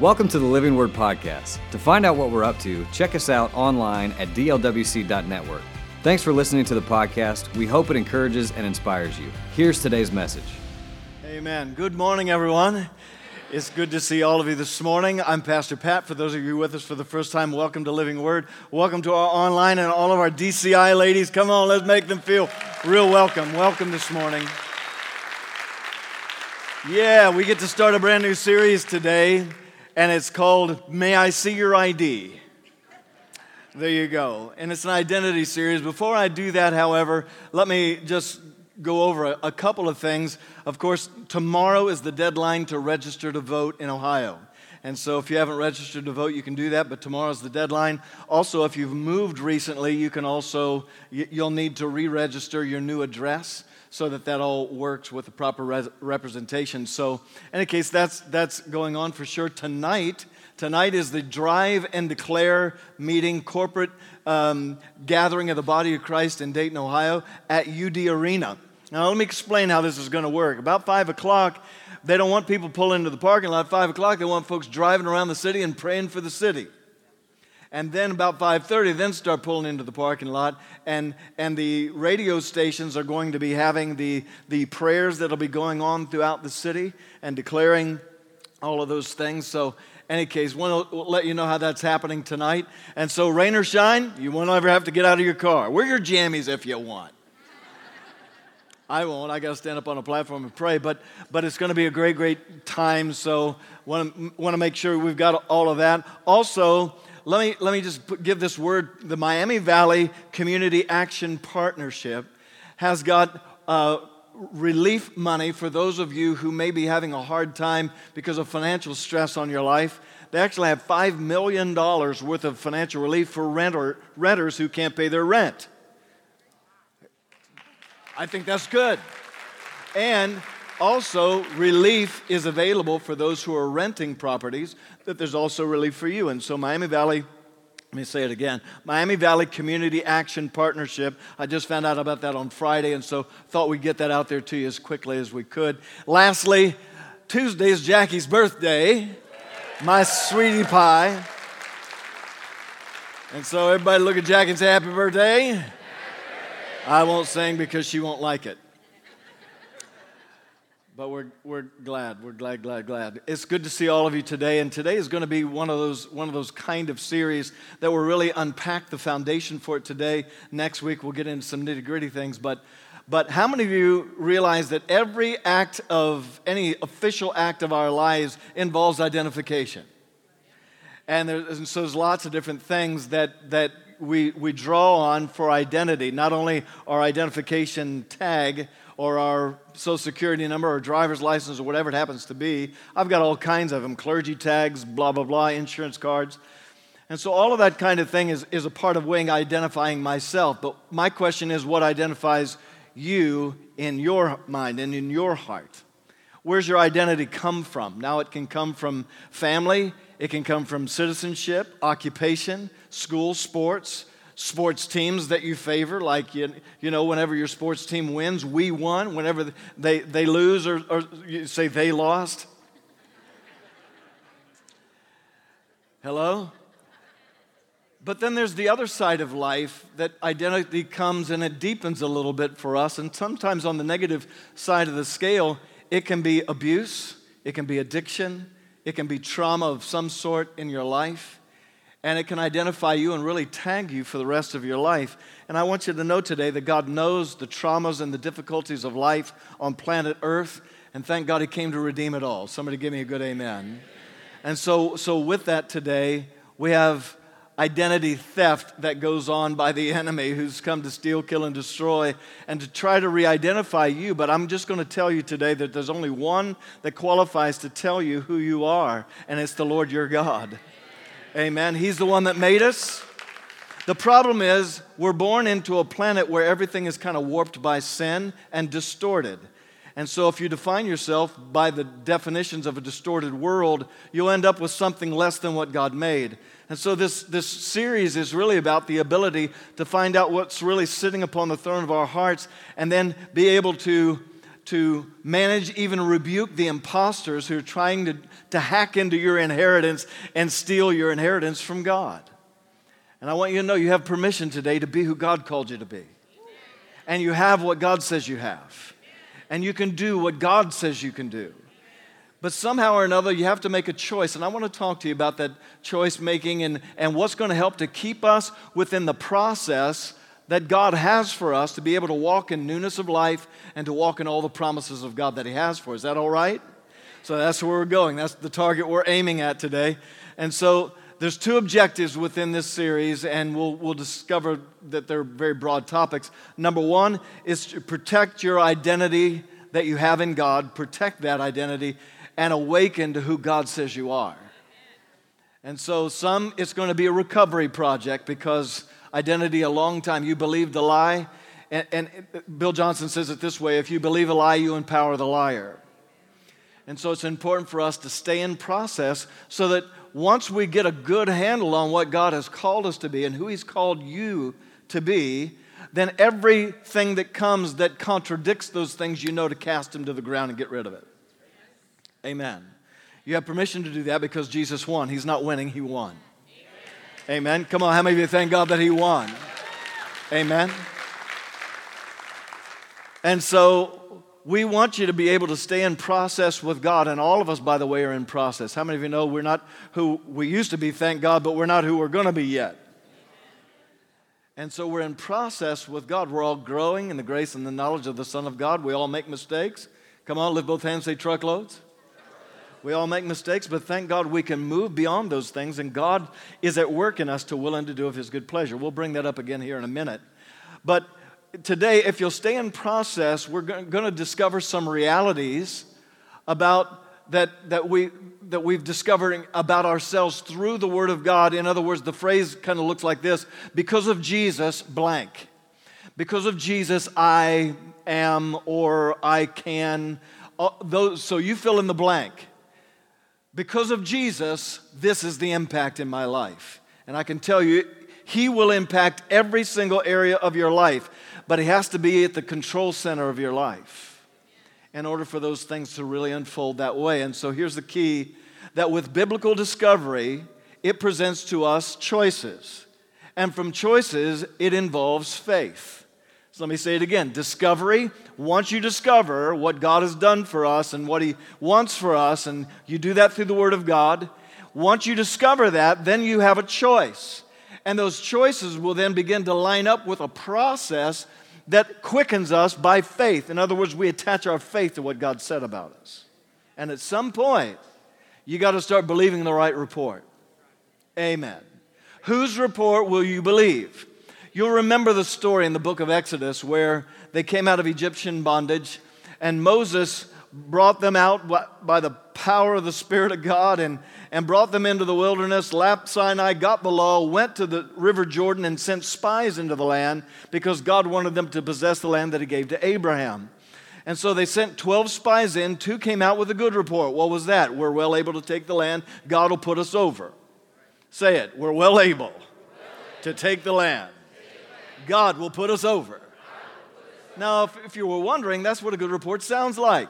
Welcome to the Living Word Podcast. To find out what we're up to, check us out online at dlwc.network. Thanks for listening to the podcast. We hope it encourages and inspires you. Here's today's message. Amen. Good morning, everyone. It's good to see all of you this morning. I'm Pastor Pat. For those of you with us for the first time, welcome to Living Word. Welcome to our online and all of our DCI ladies. Come on, let's make them feel real welcome. Welcome this morning. Yeah, we get to start a brand new series today and it's called May I See Your ID? There you go. And it's an identity series. Before I do that, however, let me just go over a, couple of things. Of course, tomorrow is the deadline to register to vote in Ohio. And so if you haven't registered to vote, you can do that, but tomorrow's the deadline. Also, if you've moved recently, you can also, you'll need to re register your new address so that that all works with the proper res- representation. So, in any case, that's, that's going on for sure. Tonight, tonight is the Drive and Declare meeting, corporate um, gathering of the body of Christ in Dayton, Ohio at UD Arena. Now, let me explain how this is going to work. About 5 o'clock, they don't want people pulling into the parking lot. 5 o'clock, they want folks driving around the city and praying for the city and then about 5.30 then start pulling into the parking lot and, and the radio stations are going to be having the, the prayers that'll be going on throughout the city and declaring all of those things so any case we'll, we'll let you know how that's happening tonight and so rain or shine you won't ever have to get out of your car wear your jammies if you want I won't. I got to stand up on a platform and pray, but but it's going to be a great, great time. So want to want to make sure we've got all of that. Also, let me, let me just give this word. The Miami Valley Community Action Partnership has got uh, relief money for those of you who may be having a hard time because of financial stress on your life. They actually have $5 million worth of financial relief for renter, renters who can't pay their rent. I think that's good. And also, relief is available for those who are renting properties, that there's also relief for you. And so, Miami Valley, let me say it again Miami Valley Community Action Partnership. I just found out about that on Friday, and so thought we'd get that out there to you as quickly as we could. Lastly, Tuesday is Jackie's birthday, my sweetie pie. And so, everybody look at Jackie and say, Happy birthday. I won't sing because she won't like it but we're, we're glad. We're glad, glad, glad. It's good to see all of you today. And today is going to be one of those, one of those kind of series that will really unpack the foundation for it today. Next week, we'll get into some nitty gritty things. But, but how many of you realize that every act of any official act of our lives involves identification? And and so there's lots of different things that, that we, we draw on for identity, not only our identification tag or our social security number or driver's license or whatever it happens to be. I've got all kinds of them clergy tags, blah, blah, blah, insurance cards. And so all of that kind of thing is, is a part of weighing identifying myself. But my question is what identifies you in your mind and in your heart? Where's your identity come from? Now, it can come from family, it can come from citizenship, occupation, school, sports, sports teams that you favor, like you, you know, whenever your sports team wins, we won. Whenever they, they lose, or, or you say they lost. Hello? But then there's the other side of life that identity comes and it deepens a little bit for us. And sometimes on the negative side of the scale, it can be abuse, it can be addiction, it can be trauma of some sort in your life and it can identify you and really tag you for the rest of your life. And I want you to know today that God knows the traumas and the difficulties of life on planet Earth, and thank God He came to redeem it all. Somebody give me a good amen. And so, so with that today, we have identity theft that goes on by the enemy who's come to steal, kill, and destroy, and to try to re identify you. But I'm just going to tell you today that there's only one that qualifies to tell you who you are, and it's the Lord your God. Amen. He's the one that made us. The problem is, we're born into a planet where everything is kind of warped by sin and distorted. And so, if you define yourself by the definitions of a distorted world, you'll end up with something less than what God made. And so, this, this series is really about the ability to find out what's really sitting upon the throne of our hearts and then be able to, to manage, even rebuke the imposters who are trying to, to hack into your inheritance and steal your inheritance from God. And I want you to know you have permission today to be who God called you to be. And you have what God says you have. And you can do what God says you can do. But somehow or another, you have to make a choice. And I want to talk to you about that choice making and, and what's going to help to keep us within the process that God has for us to be able to walk in newness of life and to walk in all the promises of God that He has for us. Is that all right? So that's where we're going. That's the target we're aiming at today. And so there's two objectives within this series, and we'll, we'll discover that they're very broad topics. Number one is to protect your identity that you have in God, protect that identity, and awaken to who God says you are. And so, some, it's going to be a recovery project because identity a long time, you believed a lie. And, and Bill Johnson says it this way if you believe a lie, you empower the liar. And so, it's important for us to stay in process so that once we get a good handle on what God has called us to be and who He's called you to be, then everything that comes that contradicts those things, you know to cast them to the ground and get rid of it. Amen. You have permission to do that because Jesus won. He's not winning, He won. Amen. Come on, how many of you thank God that He won? Amen. And so we want you to be able to stay in process with God. And all of us, by the way, are in process. How many of you know we're not who we used to be, thank God, but we're not who we're going to be yet? And so we're in process with God. We're all growing in the grace and the knowledge of the Son of God. We all make mistakes. Come on, lift both hands, say truckloads. We all make mistakes, but thank God we can move beyond those things, and God is at work in us to will and to do of His good pleasure. We'll bring that up again here in a minute. But today, if you'll stay in process, we're going to discover some realities about that, that, we, that we've discovered about ourselves through the Word of God. In other words, the phrase kind of looks like this because of Jesus, blank. Because of Jesus, I am or I can. Uh, those, so you fill in the blank. Because of Jesus, this is the impact in my life. And I can tell you, He will impact every single area of your life, but He has to be at the control center of your life in order for those things to really unfold that way. And so here's the key that with biblical discovery, it presents to us choices. And from choices, it involves faith. So let me say it again. Discovery, once you discover what God has done for us and what He wants for us, and you do that through the Word of God, once you discover that, then you have a choice. And those choices will then begin to line up with a process that quickens us by faith. In other words, we attach our faith to what God said about us. And at some point, you got to start believing the right report. Amen. Whose report will you believe? You'll remember the story in the book of Exodus where they came out of Egyptian bondage and Moses brought them out by the power of the Spirit of God and, and brought them into the wilderness, lapped Sinai, got the law, went to the river Jordan, and sent spies into the land because God wanted them to possess the land that He gave to Abraham. And so they sent 12 spies in. Two came out with a good report. What was that? We're well able to take the land. God will put us over. Say it. We're well able to take the land. God will put us over. Now, if, if you were wondering, that's what a good report sounds like.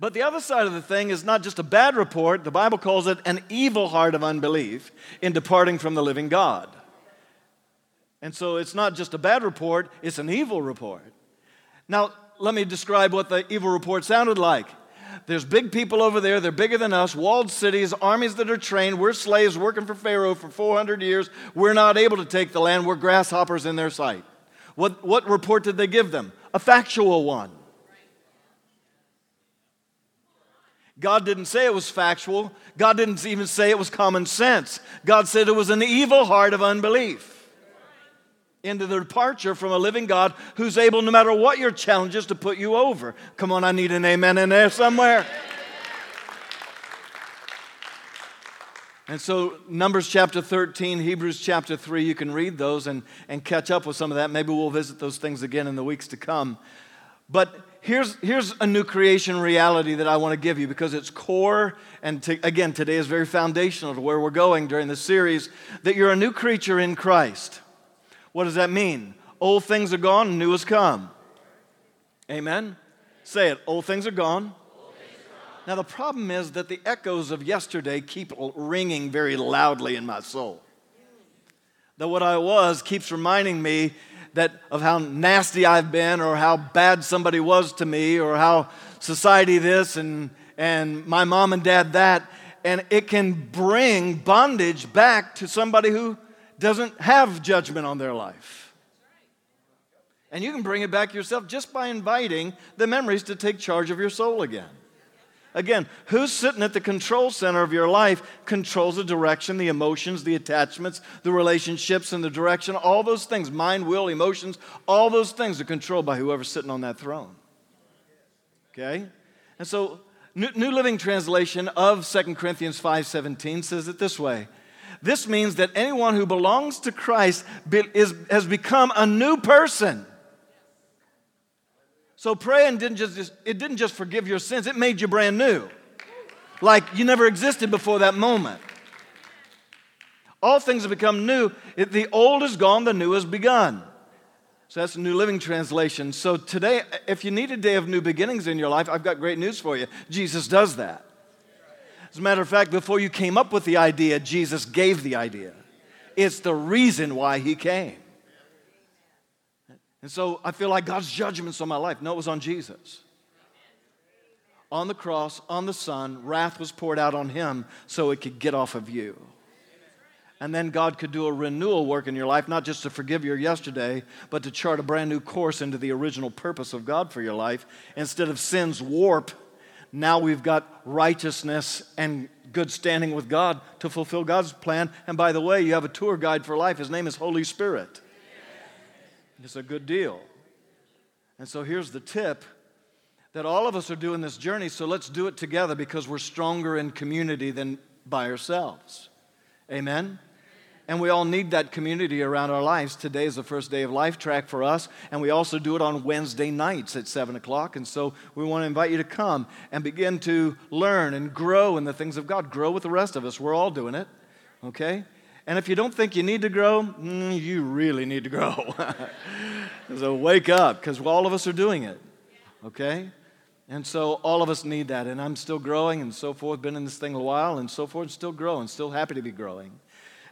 But the other side of the thing is not just a bad report, the Bible calls it an evil heart of unbelief in departing from the living God. And so it's not just a bad report, it's an evil report. Now, let me describe what the evil report sounded like. There's big people over there, they're bigger than us, walled cities, armies that are trained. We're slaves working for Pharaoh for 400 years. We're not able to take the land. We're grasshoppers in their sight. What, what report did they give them? A factual one. God didn't say it was factual. God didn't even say it was common sense. God said it was an evil heart of unbelief into the departure from a living God who's able, no matter what your challenges, to put you over. Come on, I need an amen in there somewhere. And so, Numbers chapter 13, Hebrews chapter 3, you can read those and, and catch up with some of that. Maybe we'll visit those things again in the weeks to come. But here's, here's a new creation reality that I want to give you because it's core, and to, again, today is very foundational to where we're going during this series that you're a new creature in Christ. What does that mean? Old things are gone new has come. Amen? Say it. Old things are gone. Now, the problem is that the echoes of yesterday keep ringing very loudly in my soul. That what I was keeps reminding me that of how nasty I've been or how bad somebody was to me or how society this and, and my mom and dad that. And it can bring bondage back to somebody who doesn't have judgment on their life. And you can bring it back yourself just by inviting the memories to take charge of your soul again. Again, who's sitting at the control center of your life controls the direction, the emotions, the attachments, the relationships, and the direction. All those things mind, will, emotions, all those things are controlled by whoever's sitting on that throne. Okay? And so, New Living Translation of 2 Corinthians 5:17 says it this way. This means that anyone who belongs to Christ is, has become a new person. So praying didn't just, it didn't just forgive your sins, it made you brand new. Like you never existed before that moment. All things have become new. The old is gone, the new has begun. So that's the New Living Translation. So today, if you need a day of new beginnings in your life, I've got great news for you. Jesus does that. As a matter of fact, before you came up with the idea, Jesus gave the idea. It's the reason why he came. And so I feel like God's judgment's on my life. No, it was on Jesus. On the cross, on the Son, wrath was poured out on him so it could get off of you. And then God could do a renewal work in your life, not just to forgive your yesterday, but to chart a brand new course into the original purpose of God for your life. Instead of sin's warp, now we've got righteousness and good standing with God to fulfill God's plan. And by the way, you have a tour guide for life. His name is Holy Spirit. It's a good deal. And so here's the tip that all of us are doing this journey, so let's do it together because we're stronger in community than by ourselves. Amen? And we all need that community around our lives. Today is the first day of Life Track for us, and we also do it on Wednesday nights at 7 o'clock. And so we want to invite you to come and begin to learn and grow in the things of God. Grow with the rest of us. We're all doing it, okay? And if you don't think you need to grow, mm, you really need to grow. so wake up, because all of us are doing it. Okay? And so all of us need that. And I'm still growing and so forth, been in this thing a while and so forth, still growing, still happy to be growing.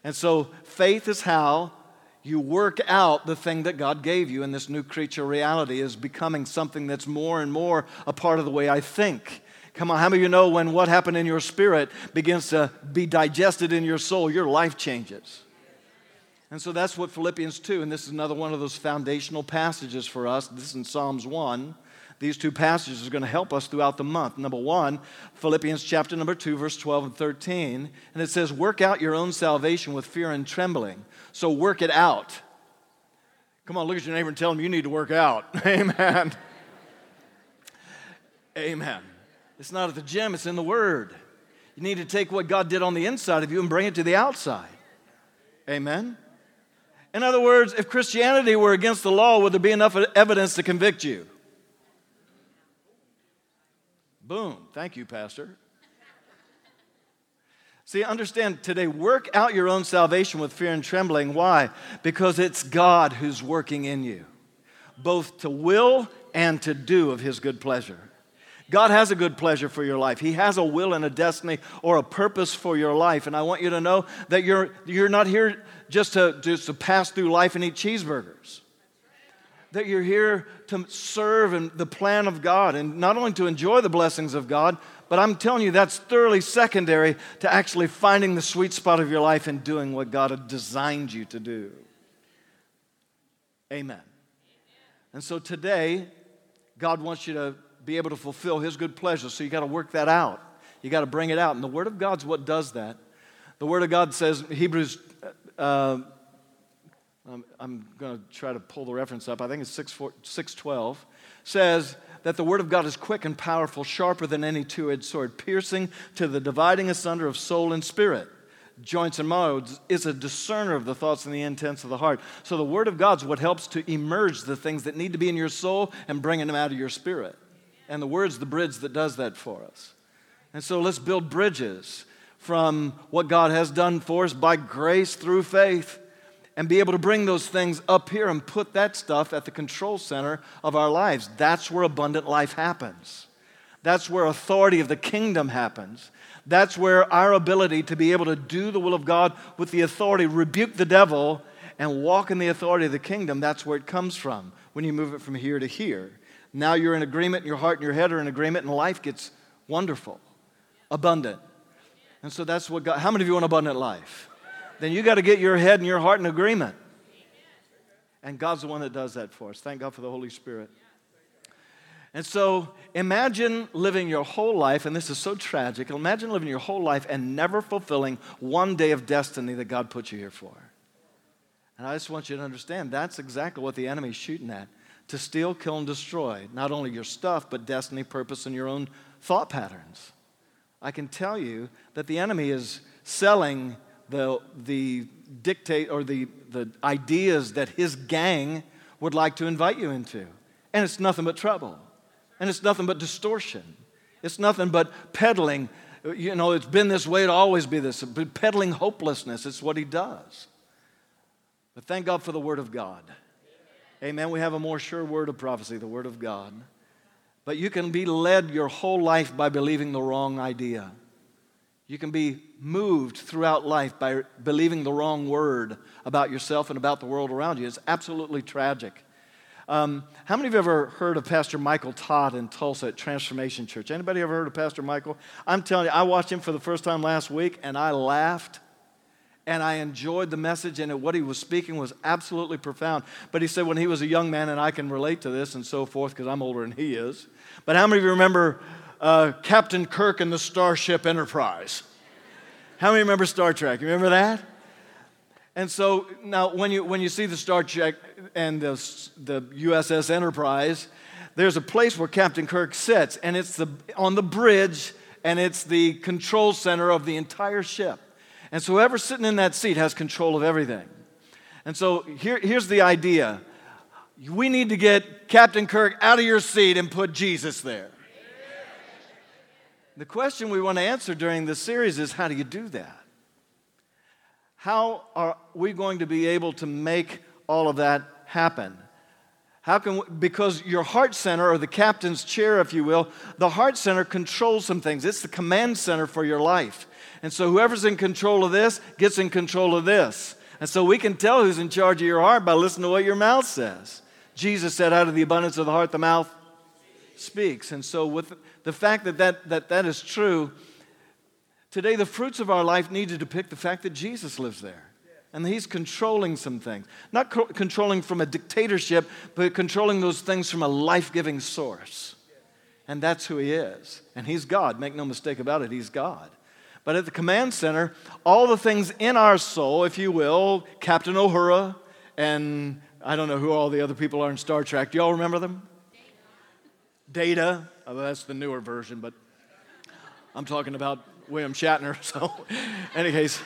And so faith is how you work out the thing that God gave you in this new creature reality is becoming something that's more and more a part of the way I think. Come on, how many of you know when what happened in your spirit begins to be digested in your soul, your life changes? And so that's what Philippians 2, and this is another one of those foundational passages for us. This is in Psalms 1. These two passages are going to help us throughout the month. Number one, Philippians chapter number 2, verse 12 and 13. And it says, Work out your own salvation with fear and trembling. So work it out. Come on, look at your neighbor and tell him you need to work out. Amen. Amen. It's not at the gym, it's in the Word. You need to take what God did on the inside of you and bring it to the outside. Amen? In other words, if Christianity were against the law, would there be enough evidence to convict you? Boom. Thank you, Pastor. See, understand today, work out your own salvation with fear and trembling. Why? Because it's God who's working in you, both to will and to do of His good pleasure. God has a good pleasure for your life. He has a will and a destiny or a purpose for your life. And I want you to know that you're, you're not here just to, just to pass through life and eat cheeseburgers. That you're here to serve in the plan of God and not only to enjoy the blessings of God, but I'm telling you that's thoroughly secondary to actually finding the sweet spot of your life and doing what God had designed you to do. Amen. And so today, God wants you to be able to fulfill His good pleasure. So you got to work that out. You got to bring it out. And the Word of God's what does that. The Word of God says, Hebrews, uh, Um, I'm, I'm going to try to pull the reference up. I think it's 6, 4, 612, says that the Word of God is quick and powerful, sharper than any two edged sword, piercing to the dividing asunder of soul and spirit joints and modes is a discerner of the thoughts and the intents of the heart. So the Word of God's what helps to emerge the things that need to be in your soul and bringing them out of your spirit. And the word's the bridge that does that for us. And so let's build bridges from what God has done for us by grace through faith and be able to bring those things up here and put that stuff at the control center of our lives. That's where abundant life happens. That's where authority of the kingdom happens. That's where our ability to be able to do the will of God with the authority, rebuke the devil, and walk in the authority of the kingdom, that's where it comes from when you move it from here to here. Now you're in agreement, your heart and your head are in agreement, and life gets wonderful, abundant. And so that's what God, how many of you want abundant life? Then you got to get your head and your heart in agreement. And God's the one that does that for us. Thank God for the Holy Spirit. And so imagine living your whole life, and this is so tragic. Imagine living your whole life and never fulfilling one day of destiny that God put you here for. And I just want you to understand that's exactly what the enemy's shooting at to steal, kill, and destroy not only your stuff, but destiny, purpose, and your own thought patterns. I can tell you that the enemy is selling the, the dictate or the, the ideas that his gang would like to invite you into. And it's nothing but trouble. And it's nothing but distortion. It's nothing but peddling. You know, it's been this way, it'll always be this. Peddling hopelessness, it's what he does. But thank God for the Word of God. Amen. We have a more sure word of prophecy, the Word of God. But you can be led your whole life by believing the wrong idea. You can be moved throughout life by believing the wrong word about yourself and about the world around you. It's absolutely tragic. Um, how many of you ever heard of Pastor Michael Todd in Tulsa at Transformation Church? Anybody ever heard of Pastor Michael? I'm telling you, I watched him for the first time last week and I laughed and I enjoyed the message, and what he was speaking was absolutely profound. But he said when he was a young man, and I can relate to this and so forth because I'm older than he is. But how many of you remember uh, Captain Kirk and the Starship Enterprise? How many remember Star Trek? You remember that? And so now, when you, when you see the Star Trek and the, the USS Enterprise, there's a place where Captain Kirk sits, and it's the, on the bridge, and it's the control center of the entire ship. And so whoever's sitting in that seat has control of everything. And so here, here's the idea we need to get Captain Kirk out of your seat and put Jesus there. The question we want to answer during this series is how do you do that? How are we going to be able to make all of that happen? How can we, because your heart center or the captain's chair if you will, the heart center controls some things. It's the command center for your life. And so whoever's in control of this gets in control of this. And so we can tell who's in charge of your heart by listening to what your mouth says. Jesus said, out of the abundance of the heart, the mouth speaks. And so, with the fact that that, that, that is true, today the fruits of our life need to depict the fact that Jesus lives there. And he's controlling some things. Not co- controlling from a dictatorship, but controlling those things from a life giving source. And that's who he is. And he's God. Make no mistake about it, he's God. But at the command center, all the things in our soul, if you will, Captain Uhura, and I don't know who all the other people are in Star Trek. Do y'all remember them? Data. Oh, that's the newer version, but I'm talking about William Shatner. So, any case,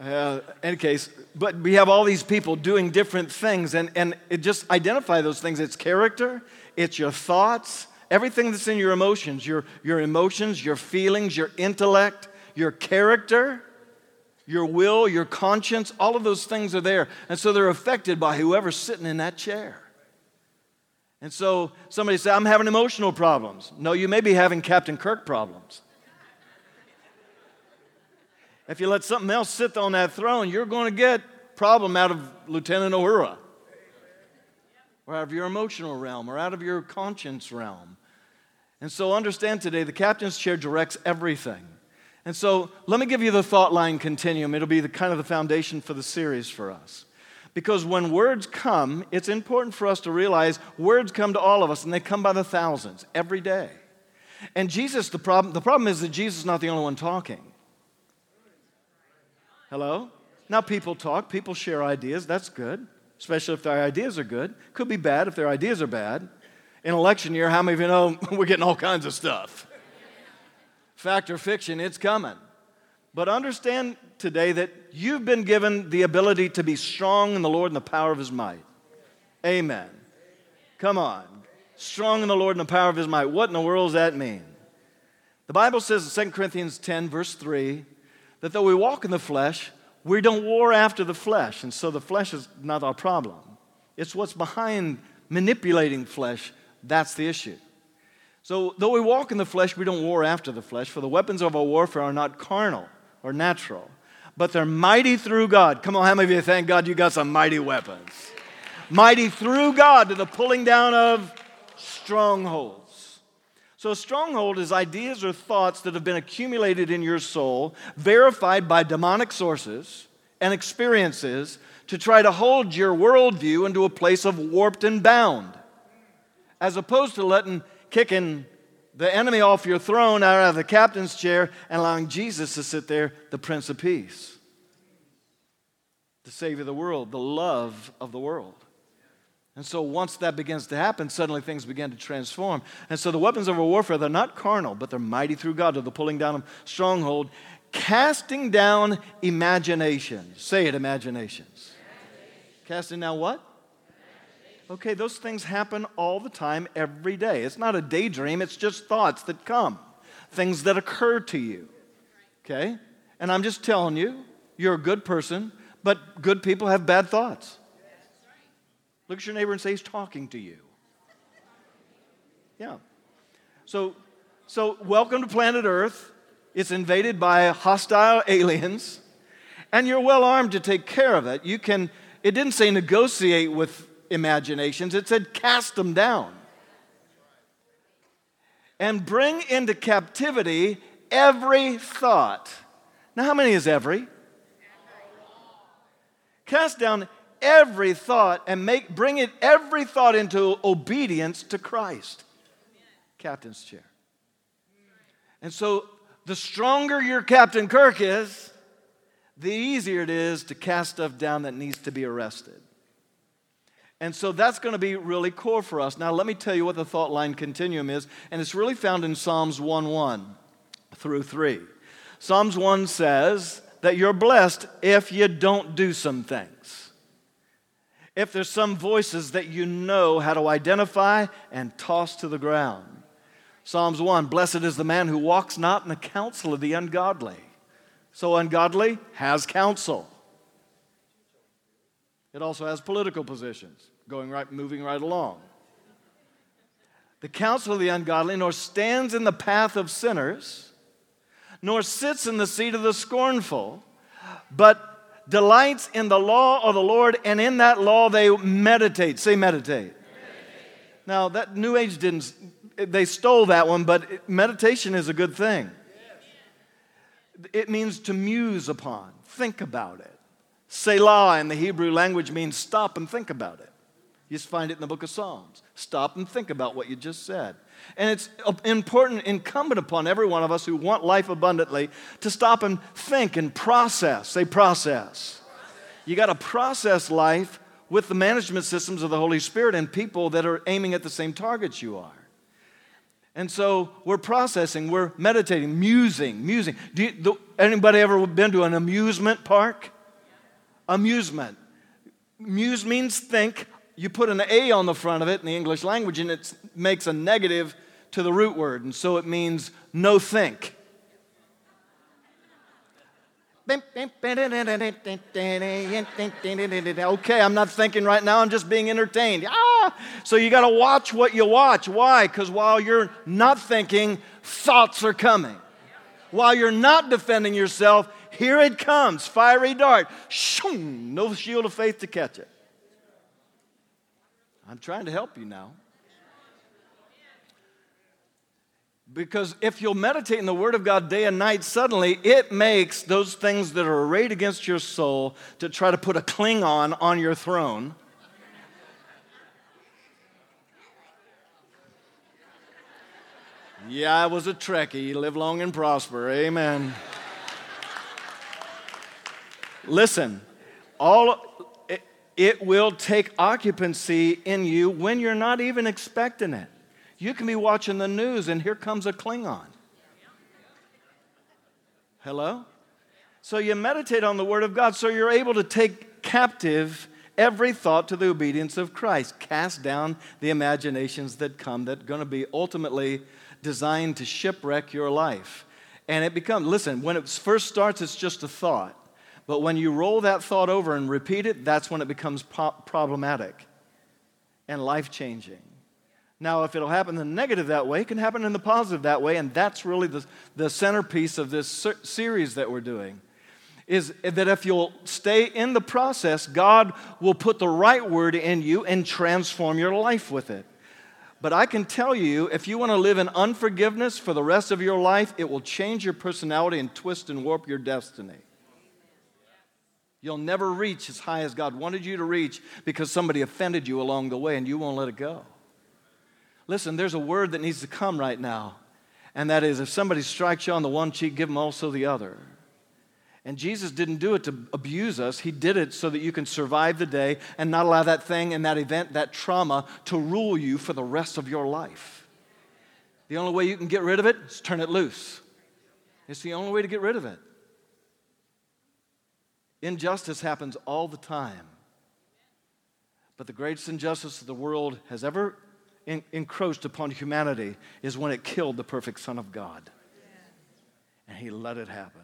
uh, any case, but we have all these people doing different things, and, and it just identify those things. It's character, it's your thoughts, everything that's in your emotions, your, your emotions, your feelings, your intellect, your character, your will, your conscience, all of those things are there. And so they're affected by whoever's sitting in that chair. And so somebody say, I'm having emotional problems. No, you may be having Captain Kirk problems. if you let something else sit on that throne, you're going to get problem out of Lieutenant Uhura. Or out of your emotional realm, or out of your conscience realm. And so understand today, the captain's chair directs everything. And so let me give you the thought line continuum. It'll be the kind of the foundation for the series for us. Because when words come, it's important for us to realize words come to all of us and they come by the thousands every day. And Jesus, the problem, the problem is that Jesus is not the only one talking. Hello? Now people talk, people share ideas, that's good, especially if their ideas are good. Could be bad if their ideas are bad. In election year, how many of you know we're getting all kinds of stuff? fact or fiction, it's coming. But understand today that you've been given the ability to be strong in the Lord and the power of his might. Amen. Come on. Strong in the Lord and the power of his might. What in the world does that mean? The Bible says in 2 Corinthians 10, verse 3, that though we walk in the flesh, we don't war after the flesh, and so the flesh is not our problem. It's what's behind manipulating flesh that's the issue. So, though we walk in the flesh, we don't war after the flesh, for the weapons of our warfare are not carnal or natural, but they're mighty through God. Come on, how many of you thank God you got some mighty weapons? Mighty through God to the pulling down of strongholds. So, a stronghold is ideas or thoughts that have been accumulated in your soul, verified by demonic sources and experiences to try to hold your worldview into a place of warped and bound as opposed to letting kicking the enemy off your throne out of the captain's chair and allowing Jesus to sit there, the Prince of Peace, the Savior of the world, the love of the world. And so once that begins to happen, suddenly things begin to transform. And so the weapons of our warfare, they're not carnal, but they're mighty through God to the pulling down of stronghold, casting down imaginations. Say it, imaginations. Casting down what? Okay, those things happen all the time, every day. It's not a daydream, it's just thoughts that come, things that occur to you. Okay? And I'm just telling you, you're a good person, but good people have bad thoughts. Look at your neighbor and say, He's talking to you. Yeah. So, so welcome to planet Earth. It's invaded by hostile aliens, and you're well armed to take care of it. You can, it didn't say negotiate with imaginations, it said cast them down. And bring into captivity every thought. Now, how many is every? Cast down every thought and make, bring it every thought into obedience to Christ. Captain's chair. And so, the stronger your Captain Kirk is, the easier it is to cast stuff down that needs to be arrested. And so that's going to be really core for us. Now, let me tell you what the thought line continuum is, and it's really found in Psalms 1 1 through 3. Psalms 1 says that you're blessed if you don't do some things. If there's some voices that you know how to identify and toss to the ground. Psalms 1 Blessed is the man who walks not in the counsel of the ungodly. So, ungodly has counsel. It also has political positions going right, moving right along. The counsel of the ungodly nor stands in the path of sinners, nor sits in the seat of the scornful, but delights in the law of the Lord, and in that law they meditate. Say meditate. meditate. Now, that New Age didn't, they stole that one, but meditation is a good thing. It means to muse upon, think about it. Selah in the Hebrew language means stop and think about it. You just find it in the book of Psalms. Stop and think about what you just said. And it's important, incumbent upon every one of us who want life abundantly to stop and think and process. Say, process. You got to process life with the management systems of the Holy Spirit and people that are aiming at the same targets you are. And so we're processing, we're meditating, musing, musing. Do you, do, anybody ever been to an amusement park? Amusement. Muse means think you put an A on the front of it in the English language and it makes a negative to the root word, and so it means no think. Okay, I'm not thinking right now, I'm just being entertained. Ah! So you got to watch what you watch. Why? Because while you're not thinking, thoughts are coming. While you're not defending yourself, here it comes, fiery dart. Shoom, no shield of faith to catch it. I'm trying to help you now. Because if you'll meditate in the Word of God day and night, suddenly it makes those things that are arrayed against your soul to try to put a Klingon on your throne. Yeah, I was a Trekkie. Live long and prosper. Amen. Listen, all it will take occupancy in you when you're not even expecting it. You can be watching the news and here comes a Klingon. Hello? So you meditate on the Word of God so you're able to take captive every thought to the obedience of Christ. Cast down the imaginations that come that are going to be ultimately designed to shipwreck your life. And it becomes, listen, when it first starts, it's just a thought. But when you roll that thought over and repeat it, that's when it becomes problematic and life changing. Now, if it'll happen in the negative that way, it can happen in the positive that way, and that's really the, the centerpiece of this ser- series that we're doing. Is that if you'll stay in the process, God will put the right word in you and transform your life with it. But I can tell you, if you want to live in unforgiveness for the rest of your life, it will change your personality and twist and warp your destiny. You'll never reach as high as God wanted you to reach because somebody offended you along the way and you won't let it go. Listen, there's a word that needs to come right now, and that is if somebody strikes you on the one cheek, give them also the other. And Jesus didn't do it to abuse us. He did it so that you can survive the day and not allow that thing and that event, that trauma, to rule you for the rest of your life. The only way you can get rid of it is turn it loose. It's the only way to get rid of it. Injustice happens all the time. But the greatest injustice the world has ever encroached upon humanity is when it killed the perfect Son of God. And He let it happen.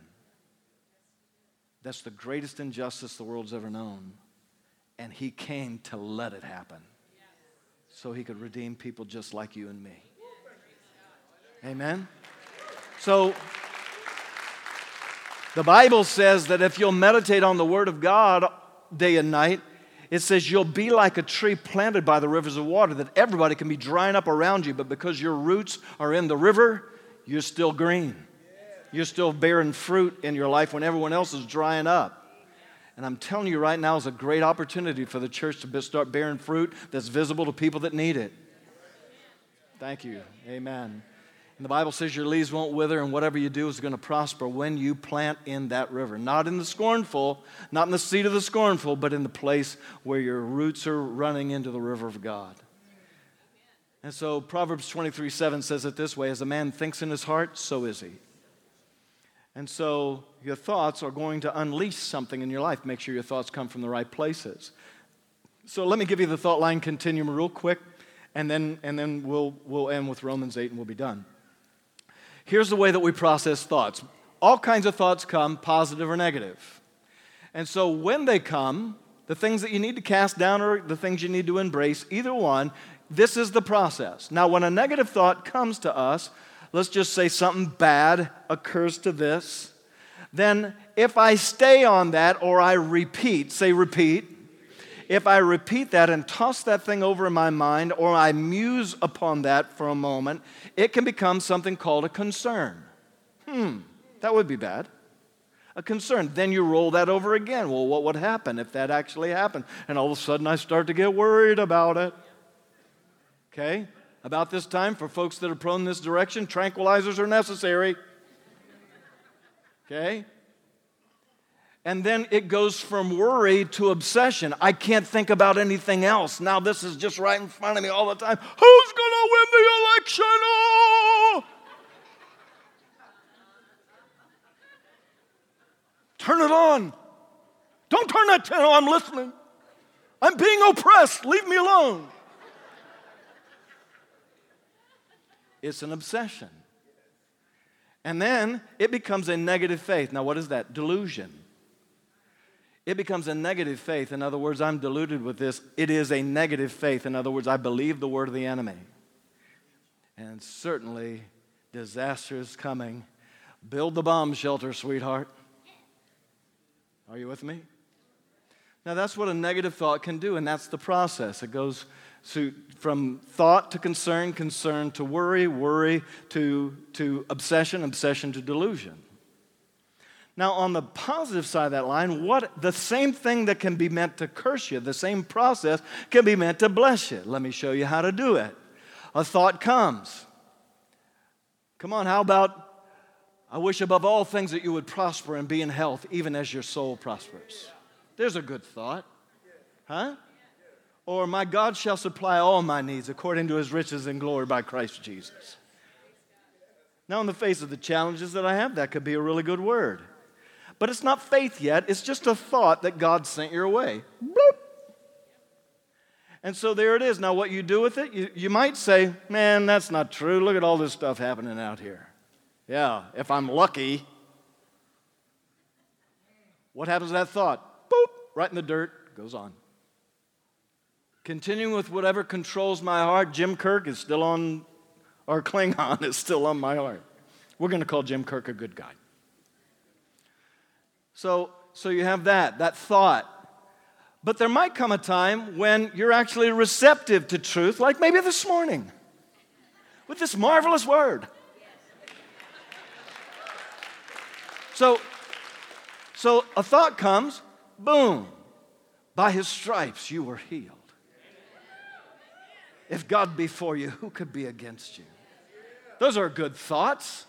That's the greatest injustice the world's ever known. And He came to let it happen so He could redeem people just like you and me. Amen? So, the Bible says that if you'll meditate on the Word of God day and night, it says you'll be like a tree planted by the rivers of water, that everybody can be drying up around you, but because your roots are in the river, you're still green. You're still bearing fruit in your life when everyone else is drying up. And I'm telling you right now is a great opportunity for the church to start bearing fruit that's visible to people that need it. Thank you. Amen. And the Bible says your leaves won't wither, and whatever you do is going to prosper when you plant in that river. Not in the scornful, not in the seat of the scornful, but in the place where your roots are running into the river of God. And so Proverbs 23 7 says it this way As a man thinks in his heart, so is he. And so your thoughts are going to unleash something in your life. Make sure your thoughts come from the right places. So let me give you the thought line continuum real quick, and then, and then we'll, we'll end with Romans 8 and we'll be done. Here's the way that we process thoughts all kinds of thoughts come, positive or negative. And so when they come, the things that you need to cast down or the things you need to embrace, either one, this is the process. Now, when a negative thought comes to us, let's just say something bad occurs to this, then if I stay on that or I repeat, say repeat, if I repeat that and toss that thing over in my mind or I muse upon that for a moment, it can become something called a concern. Hmm, that would be bad. A concern. Then you roll that over again. Well, what would happen if that actually happened? And all of a sudden I start to get worried about it. Okay? About this time, for folks that are prone in this direction, tranquilizers are necessary. Okay? And then it goes from worry to obsession. I can't think about anything else. Now this is just right in front of me all the time. Who's going to win the election? Oh! Turn it on. Don't turn that channel. I'm listening. I'm being oppressed. Leave me alone. It's an obsession. And then it becomes a negative faith. Now, what is that? Delusion it becomes a negative faith. In other words, I'm deluded with this. It is a negative faith. In other words, I believe the word of the enemy. And certainly, disaster is coming. Build the bomb shelter, sweetheart. Are you with me? Now, that's what a negative thought can do, and that's the process. It goes from thought to concern, concern to worry, worry to, to obsession, obsession to delusion. Now, on the positive side of that line, what the same thing that can be meant to curse you, the same process can be meant to bless you. Let me show you how to do it. A thought comes. Come on, how about I wish above all things that you would prosper and be in health, even as your soul prospers. There's a good thought. Huh? Or my God shall supply all my needs according to his riches and glory by Christ Jesus. Now, in the face of the challenges that I have, that could be a really good word. But it's not faith yet, it's just a thought that God sent your way. Bloop. And so there it is. Now, what you do with it, you, you might say, man, that's not true. Look at all this stuff happening out here. Yeah, if I'm lucky. What happens to that thought? Boop, right in the dirt, goes on. Continuing with whatever controls my heart, Jim Kirk is still on, or Klingon is still on my heart. We're going to call Jim Kirk a good guy. So, so you have that, that thought. But there might come a time when you're actually receptive to truth, like maybe this morning with this marvelous word. So, so a thought comes, boom, by his stripes you were healed. If God be for you, who could be against you? Those are good thoughts.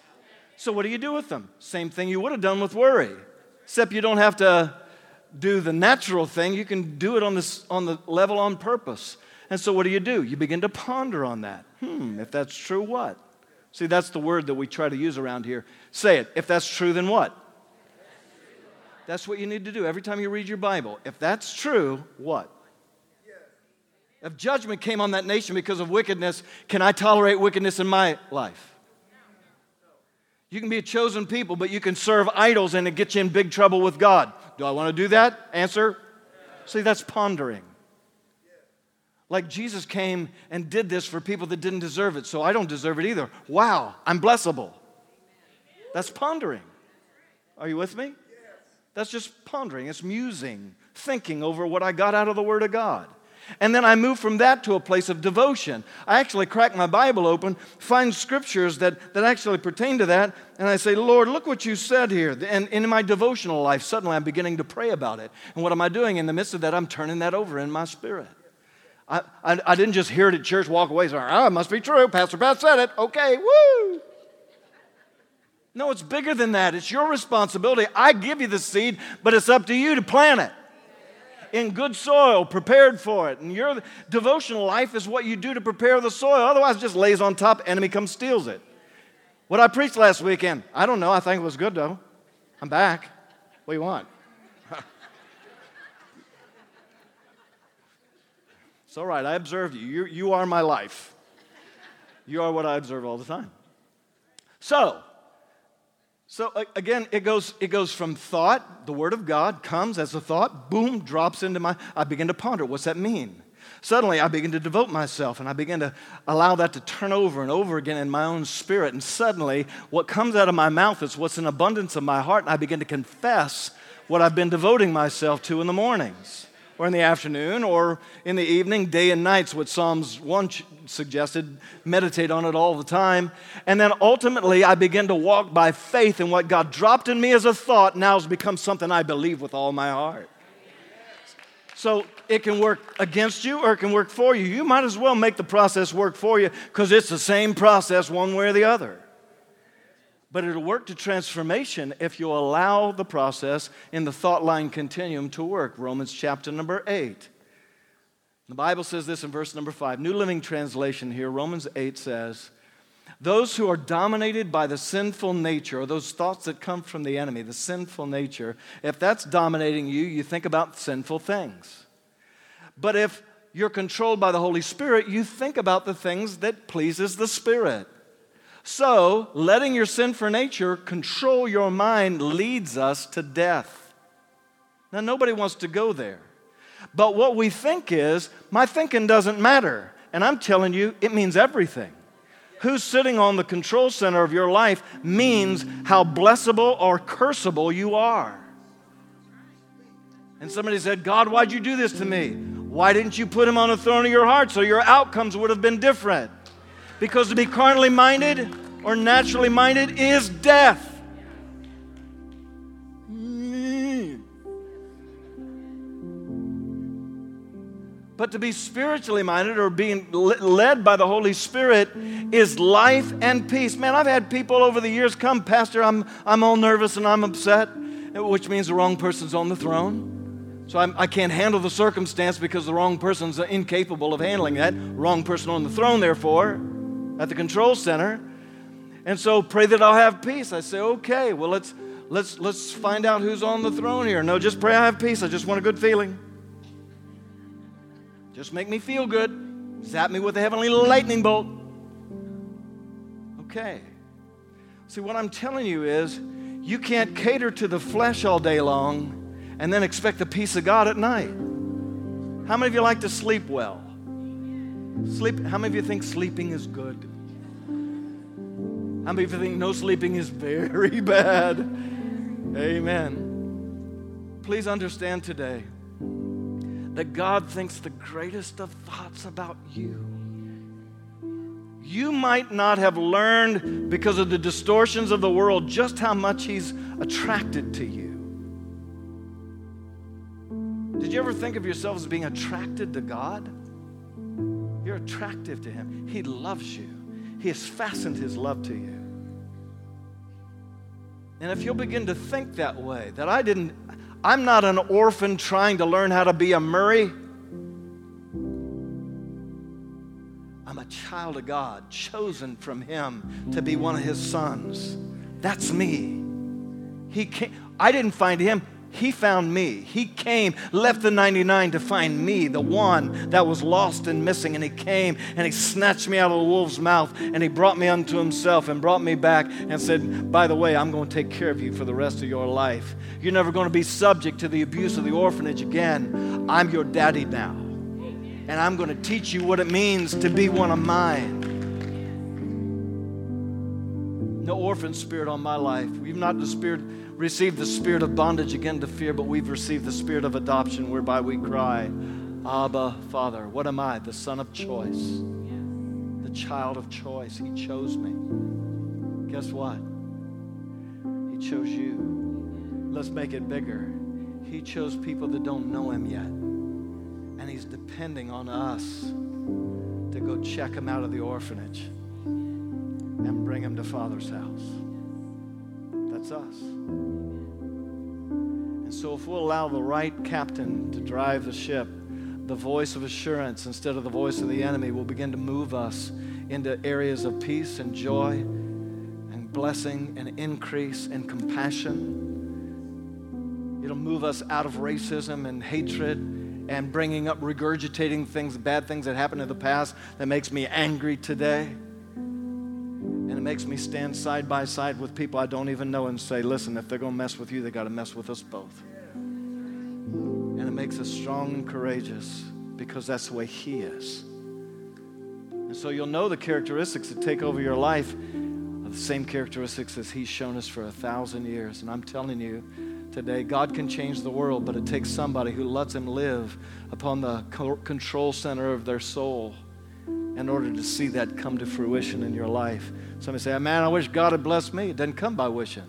So, what do you do with them? Same thing you would have done with worry. Except you don't have to do the natural thing, you can do it on, this, on the level on purpose. And so, what do you do? You begin to ponder on that. Hmm, if that's true, what? See, that's the word that we try to use around here. Say it. If that's true, then what? That's what you need to do every time you read your Bible. If that's true, what? If judgment came on that nation because of wickedness, can I tolerate wickedness in my life? You can be a chosen people, but you can serve idols and it gets you in big trouble with God. Do I want to do that? Answer. See, that's pondering. Like Jesus came and did this for people that didn't deserve it, so I don't deserve it either. Wow, I'm blessable. That's pondering. Are you with me? That's just pondering. It's musing, thinking over what I got out of the Word of God. And then I move from that to a place of devotion. I actually crack my Bible open, find scriptures that, that actually pertain to that, and I say, Lord, look what you said here. And, in my devotional life, suddenly I'm beginning to pray about it. And what am I doing? In the midst of that, I'm turning that over in my spirit. I, I, I didn't just hear it at church, walk away, say, oh, it must be true. Pastor Pat said it. Okay, woo. No, it's bigger than that. It's your responsibility. I give you the seed, but it's up to you to plant it in good soil, prepared for it. And your devotional life is what you do to prepare the soil. Otherwise, it just lays on top, enemy comes, steals it. What I preached last weekend, I don't know. I think it was good, though. I'm back. What do you want? it's all right. I observe you. you. You are my life. You are what I observe all the time. So, so again, it goes, it goes from thought, the word of God comes as a thought, boom, drops into my, I begin to ponder, what's that mean? Suddenly I begin to devote myself and I begin to allow that to turn over and over again in my own spirit. And suddenly what comes out of my mouth is what's in abundance of my heart, and I begin to confess what I've been devoting myself to in the mornings or in the afternoon or in the evening, day and nights, what Psalms 1 suggested. Meditate on it all the time. And then ultimately, I begin to walk by faith, and what God dropped in me as a thought now has become something I believe with all my heart. So it can work against you or it can work for you. You might as well make the process work for you because it's the same process one way or the other. But it'll work to transformation if you allow the process in the thought line continuum to work. Romans chapter number 8. The Bible says this in verse number 5. New Living Translation here, Romans 8 says, Those who are dominated by the sinful nature, or those thoughts that come from the enemy, the sinful nature, if that's dominating you, you think about sinful things. But if you're controlled by the Holy Spirit, you think about the things that pleases the Spirit. So, letting your sinful nature control your mind leads us to death. Now, nobody wants to go there. But what we think is, my thinking doesn't matter. And I'm telling you, it means everything. Who's sitting on the control center of your life means how blessable or cursable you are. And somebody said, God, why'd you do this to me? Why didn't you put him on the throne of your heart so your outcomes would have been different? Because to be carnally minded or naturally minded is death. But to be spiritually minded or being led by the Holy Spirit is life and peace. Man, I've had people over the years come, Pastor, I'm, I'm all nervous and I'm upset, which means the wrong person's on the throne. So I'm, I can not handle the circumstance because the wrong person's incapable of handling that. Wrong person on the throne, therefore at the control center. And so pray that I'll have peace. I say, okay, well, let's, let's, let's find out who's on the throne here. No, just pray I have peace. I just want a good feeling. Just make me feel good. Zap me with a heavenly lightning bolt. Okay. See, what I'm telling you is, you can't cater to the flesh all day long and then expect the peace of God at night. How many of you like to sleep well? Sleep, how many of you think sleeping is good? How many of you think no sleeping is very bad? Amen. Please understand today that God thinks the greatest of thoughts about you. You might not have learned because of the distortions of the world just how much He's attracted to you. Did you ever think of yourself as being attracted to God? You're attractive to Him. He loves you, He has fastened His love to you. And if you'll begin to think that way, that I didn't, I'm not an orphan trying to learn how to be a Murray. I'm a child of God, chosen from Him to be one of His sons. That's me. He came, I didn't find Him, he found me. He came, left the 99 to find me, the one that was lost and missing. And He came and He snatched me out of the wolf's mouth and He brought me unto Himself and brought me back and said, By the way, I'm going to take care of you for the rest of your life. You're never going to be subject to the abuse of the orphanage again. I'm your daddy now. And I'm going to teach you what it means to be one of mine. No orphan spirit on my life. We've not the spirit received the spirit of bondage again to fear, but we've received the spirit of adoption whereby we cry, Abba, Father. What am I? The son of choice, the child of choice. He chose me. Guess what? He chose you. Let's make it bigger. He chose people that don't know Him yet. And He's depending on us to go check them out of the orphanage and bring them to Father's house. That's us. And so, if we'll allow the right captain to drive the ship, the voice of assurance instead of the voice of the enemy will begin to move us into areas of peace and joy and blessing and increase and compassion. It'll move us out of racism and hatred and bringing up regurgitating things, bad things that happened in the past that makes me angry today makes me stand side by side with people I don't even know and say, listen, if they're going to mess with you, they got to mess with us both. And it makes us strong and courageous because that's the way He is. And so you'll know the characteristics that take over your life are the same characteristics as He's shown us for a thousand years. And I'm telling you, today. God can change the world, but it takes somebody who lets Him live upon the control center of their soul in order to see that come to fruition in your life. Somebody say, Man, I wish God had blessed me. It doesn't come by wishing.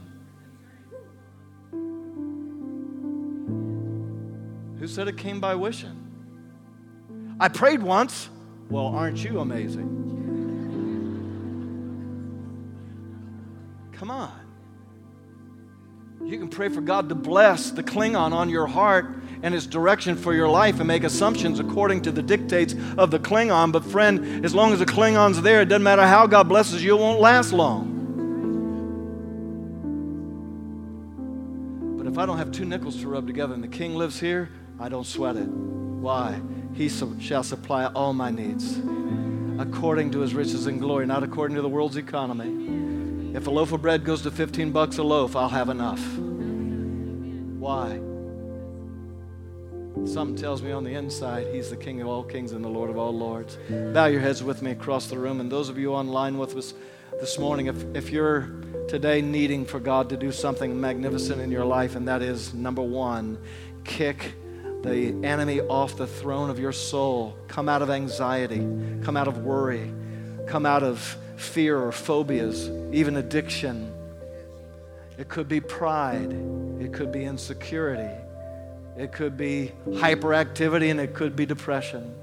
Who said it came by wishing? I prayed once. Well, aren't you amazing? Come on. You can pray for God to bless the Klingon on your heart and his direction for your life and make assumptions according to the dictates of the Klingon. But, friend, as long as the Klingon's there, it doesn't matter how God blesses you, it won't last long. But if I don't have two nickels to rub together and the king lives here, I don't sweat it. Why? He shall supply all my needs according to his riches and glory, not according to the world's economy. If a loaf of bread goes to 15 bucks a loaf, I'll have enough. Why? Something tells me on the inside, He's the King of all kings and the Lord of all lords. Bow your heads with me across the room. And those of you online with us this morning, if, if you're today needing for God to do something magnificent in your life, and that is number one, kick the enemy off the throne of your soul. Come out of anxiety, come out of worry, come out of fear or phobias, even addiction. It could be pride, it could be insecurity. It could be hyperactivity and it could be depression.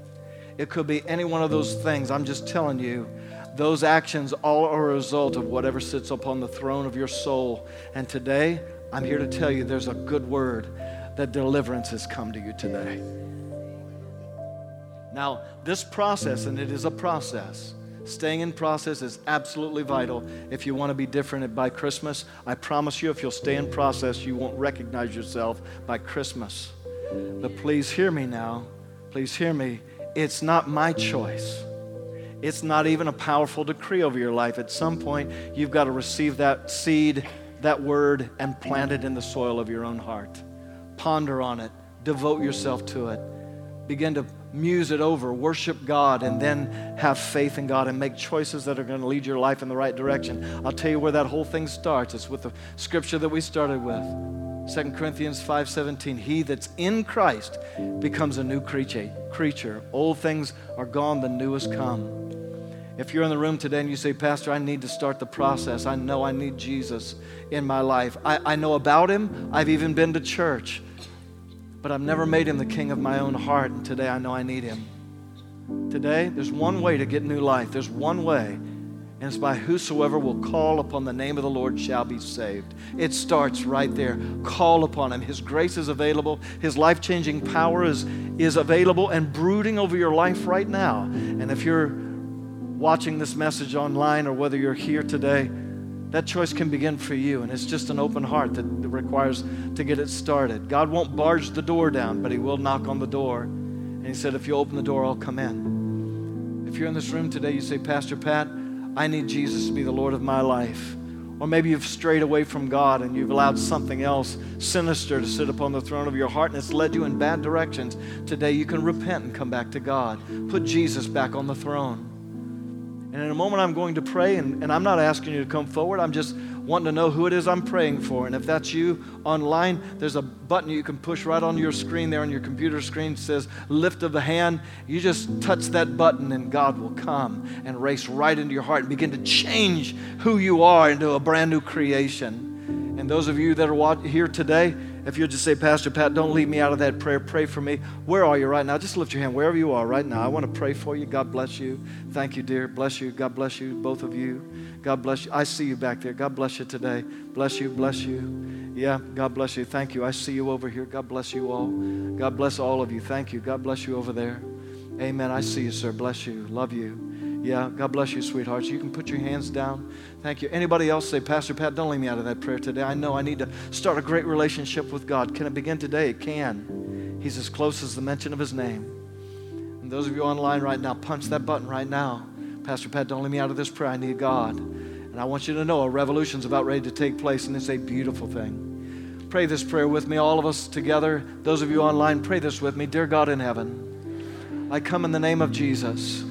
It could be any one of those things. I'm just telling you, those actions all are a result of whatever sits upon the throne of your soul. And today, I'm here to tell you there's a good word that deliverance has come to you today. Now, this process, and it is a process, Staying in process is absolutely vital if you want to be different by Christmas. I promise you, if you'll stay in process, you won't recognize yourself by Christmas. But please hear me now. Please hear me. It's not my choice. It's not even a powerful decree over your life. At some point, you've got to receive that seed, that word, and plant it in the soil of your own heart. ponder on it, devote yourself to it, begin to muse it over, worship God, and then have faith in God and make choices that are going to lead your life in the right direction. I'll tell you where that whole thing starts. It's with the scripture that we started with. 2 Corinthians 5:17 He that's in Christ becomes a new creature. Creature. Old things are gone, the new has come. If you're in the room today and you say, Pastor, I need to start the process. I know I need Jesus in my life. I, I know about him. I've even been to church but I've never made him the king of my own heart, and today I know I need him. Today, there's one way to get new life. There's one way, and it's by whosoever will call upon the name of the Lord shall be saved. It starts right there. Call upon him. His grace is available, his life changing power is, is available and brooding over your life right now. And if you're watching this message online or whether you're here today, that choice can begin for you, and it's just an open heart that requires to get it started. God won't barge the door down, but He will knock on the door. And He said, If you open the door, I'll come in. If you're in this room today, you say, Pastor Pat, I need Jesus to be the Lord of my life. Or maybe you've strayed away from God and you've allowed something else sinister to sit upon the throne of your heart and it's led you in bad directions. Today you can repent and come back to God. Put Jesus back on the throne. And in a moment, I'm going to pray, and, and I'm not asking you to come forward. I'm just wanting to know who it is I'm praying for. And if that's you online, there's a button you can push right on your screen there on your computer screen. It says lift of the hand. You just touch that button, and God will come and race right into your heart and begin to change who you are into a brand new creation. And those of you that are here today, if you'll just say, Pastor Pat, don't leave me out of that prayer. Pray for me. Where are you right now? Just lift your hand wherever you are right now. I want to pray for you. God bless you. Thank you, dear. Bless you. God bless you, both of you. God bless you. I see you back there. God bless you today. Bless you. Bless you. Yeah, God bless you. Thank you. I see you over here. God bless you all. God bless all of you. Thank you. God bless you over there. Amen. I see you, sir. Bless you. Love you. Yeah, God bless you, sweethearts. You can put your hands down. Thank you. Anybody else say, Pastor Pat, don't leave me out of that prayer today. I know I need to start a great relationship with God. Can it begin today? It can. He's as close as the mention of his name. And those of you online right now, punch that button right now. Pastor Pat, don't leave me out of this prayer. I need God. And I want you to know a revolution's about ready to take place, and it's a beautiful thing. Pray this prayer with me, all of us together. Those of you online, pray this with me. Dear God in heaven, I come in the name of Jesus.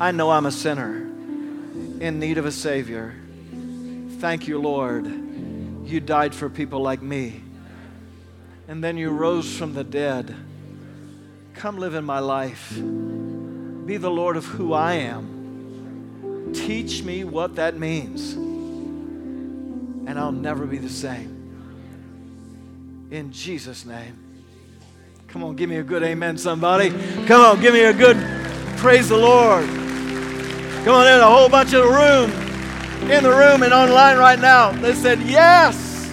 I know I'm a sinner in need of a Savior. Thank you, Lord. You died for people like me. And then you rose from the dead. Come live in my life. Be the Lord of who I am. Teach me what that means. And I'll never be the same. In Jesus' name. Come on, give me a good amen, somebody. Come on, give me a good praise the Lord. Come on, there's a whole bunch of the room, in the room and online right now. They said yes.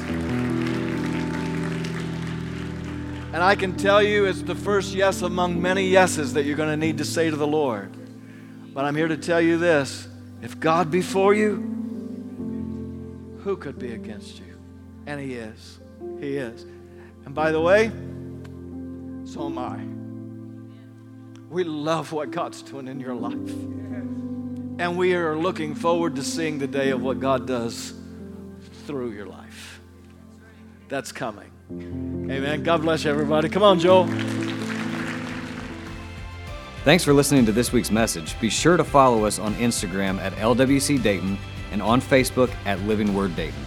And I can tell you it's the first yes among many yeses that you're going to need to say to the Lord. But I'm here to tell you this if God be for you, who could be against you? And He is. He is. And by the way, so am I. We love what God's doing in your life. And we are looking forward to seeing the day of what God does through your life. That's coming. Amen. God bless you, everybody. Come on, Joel. Thanks for listening to this week's message. Be sure to follow us on Instagram at LWC Dayton and on Facebook at Living Word Dayton.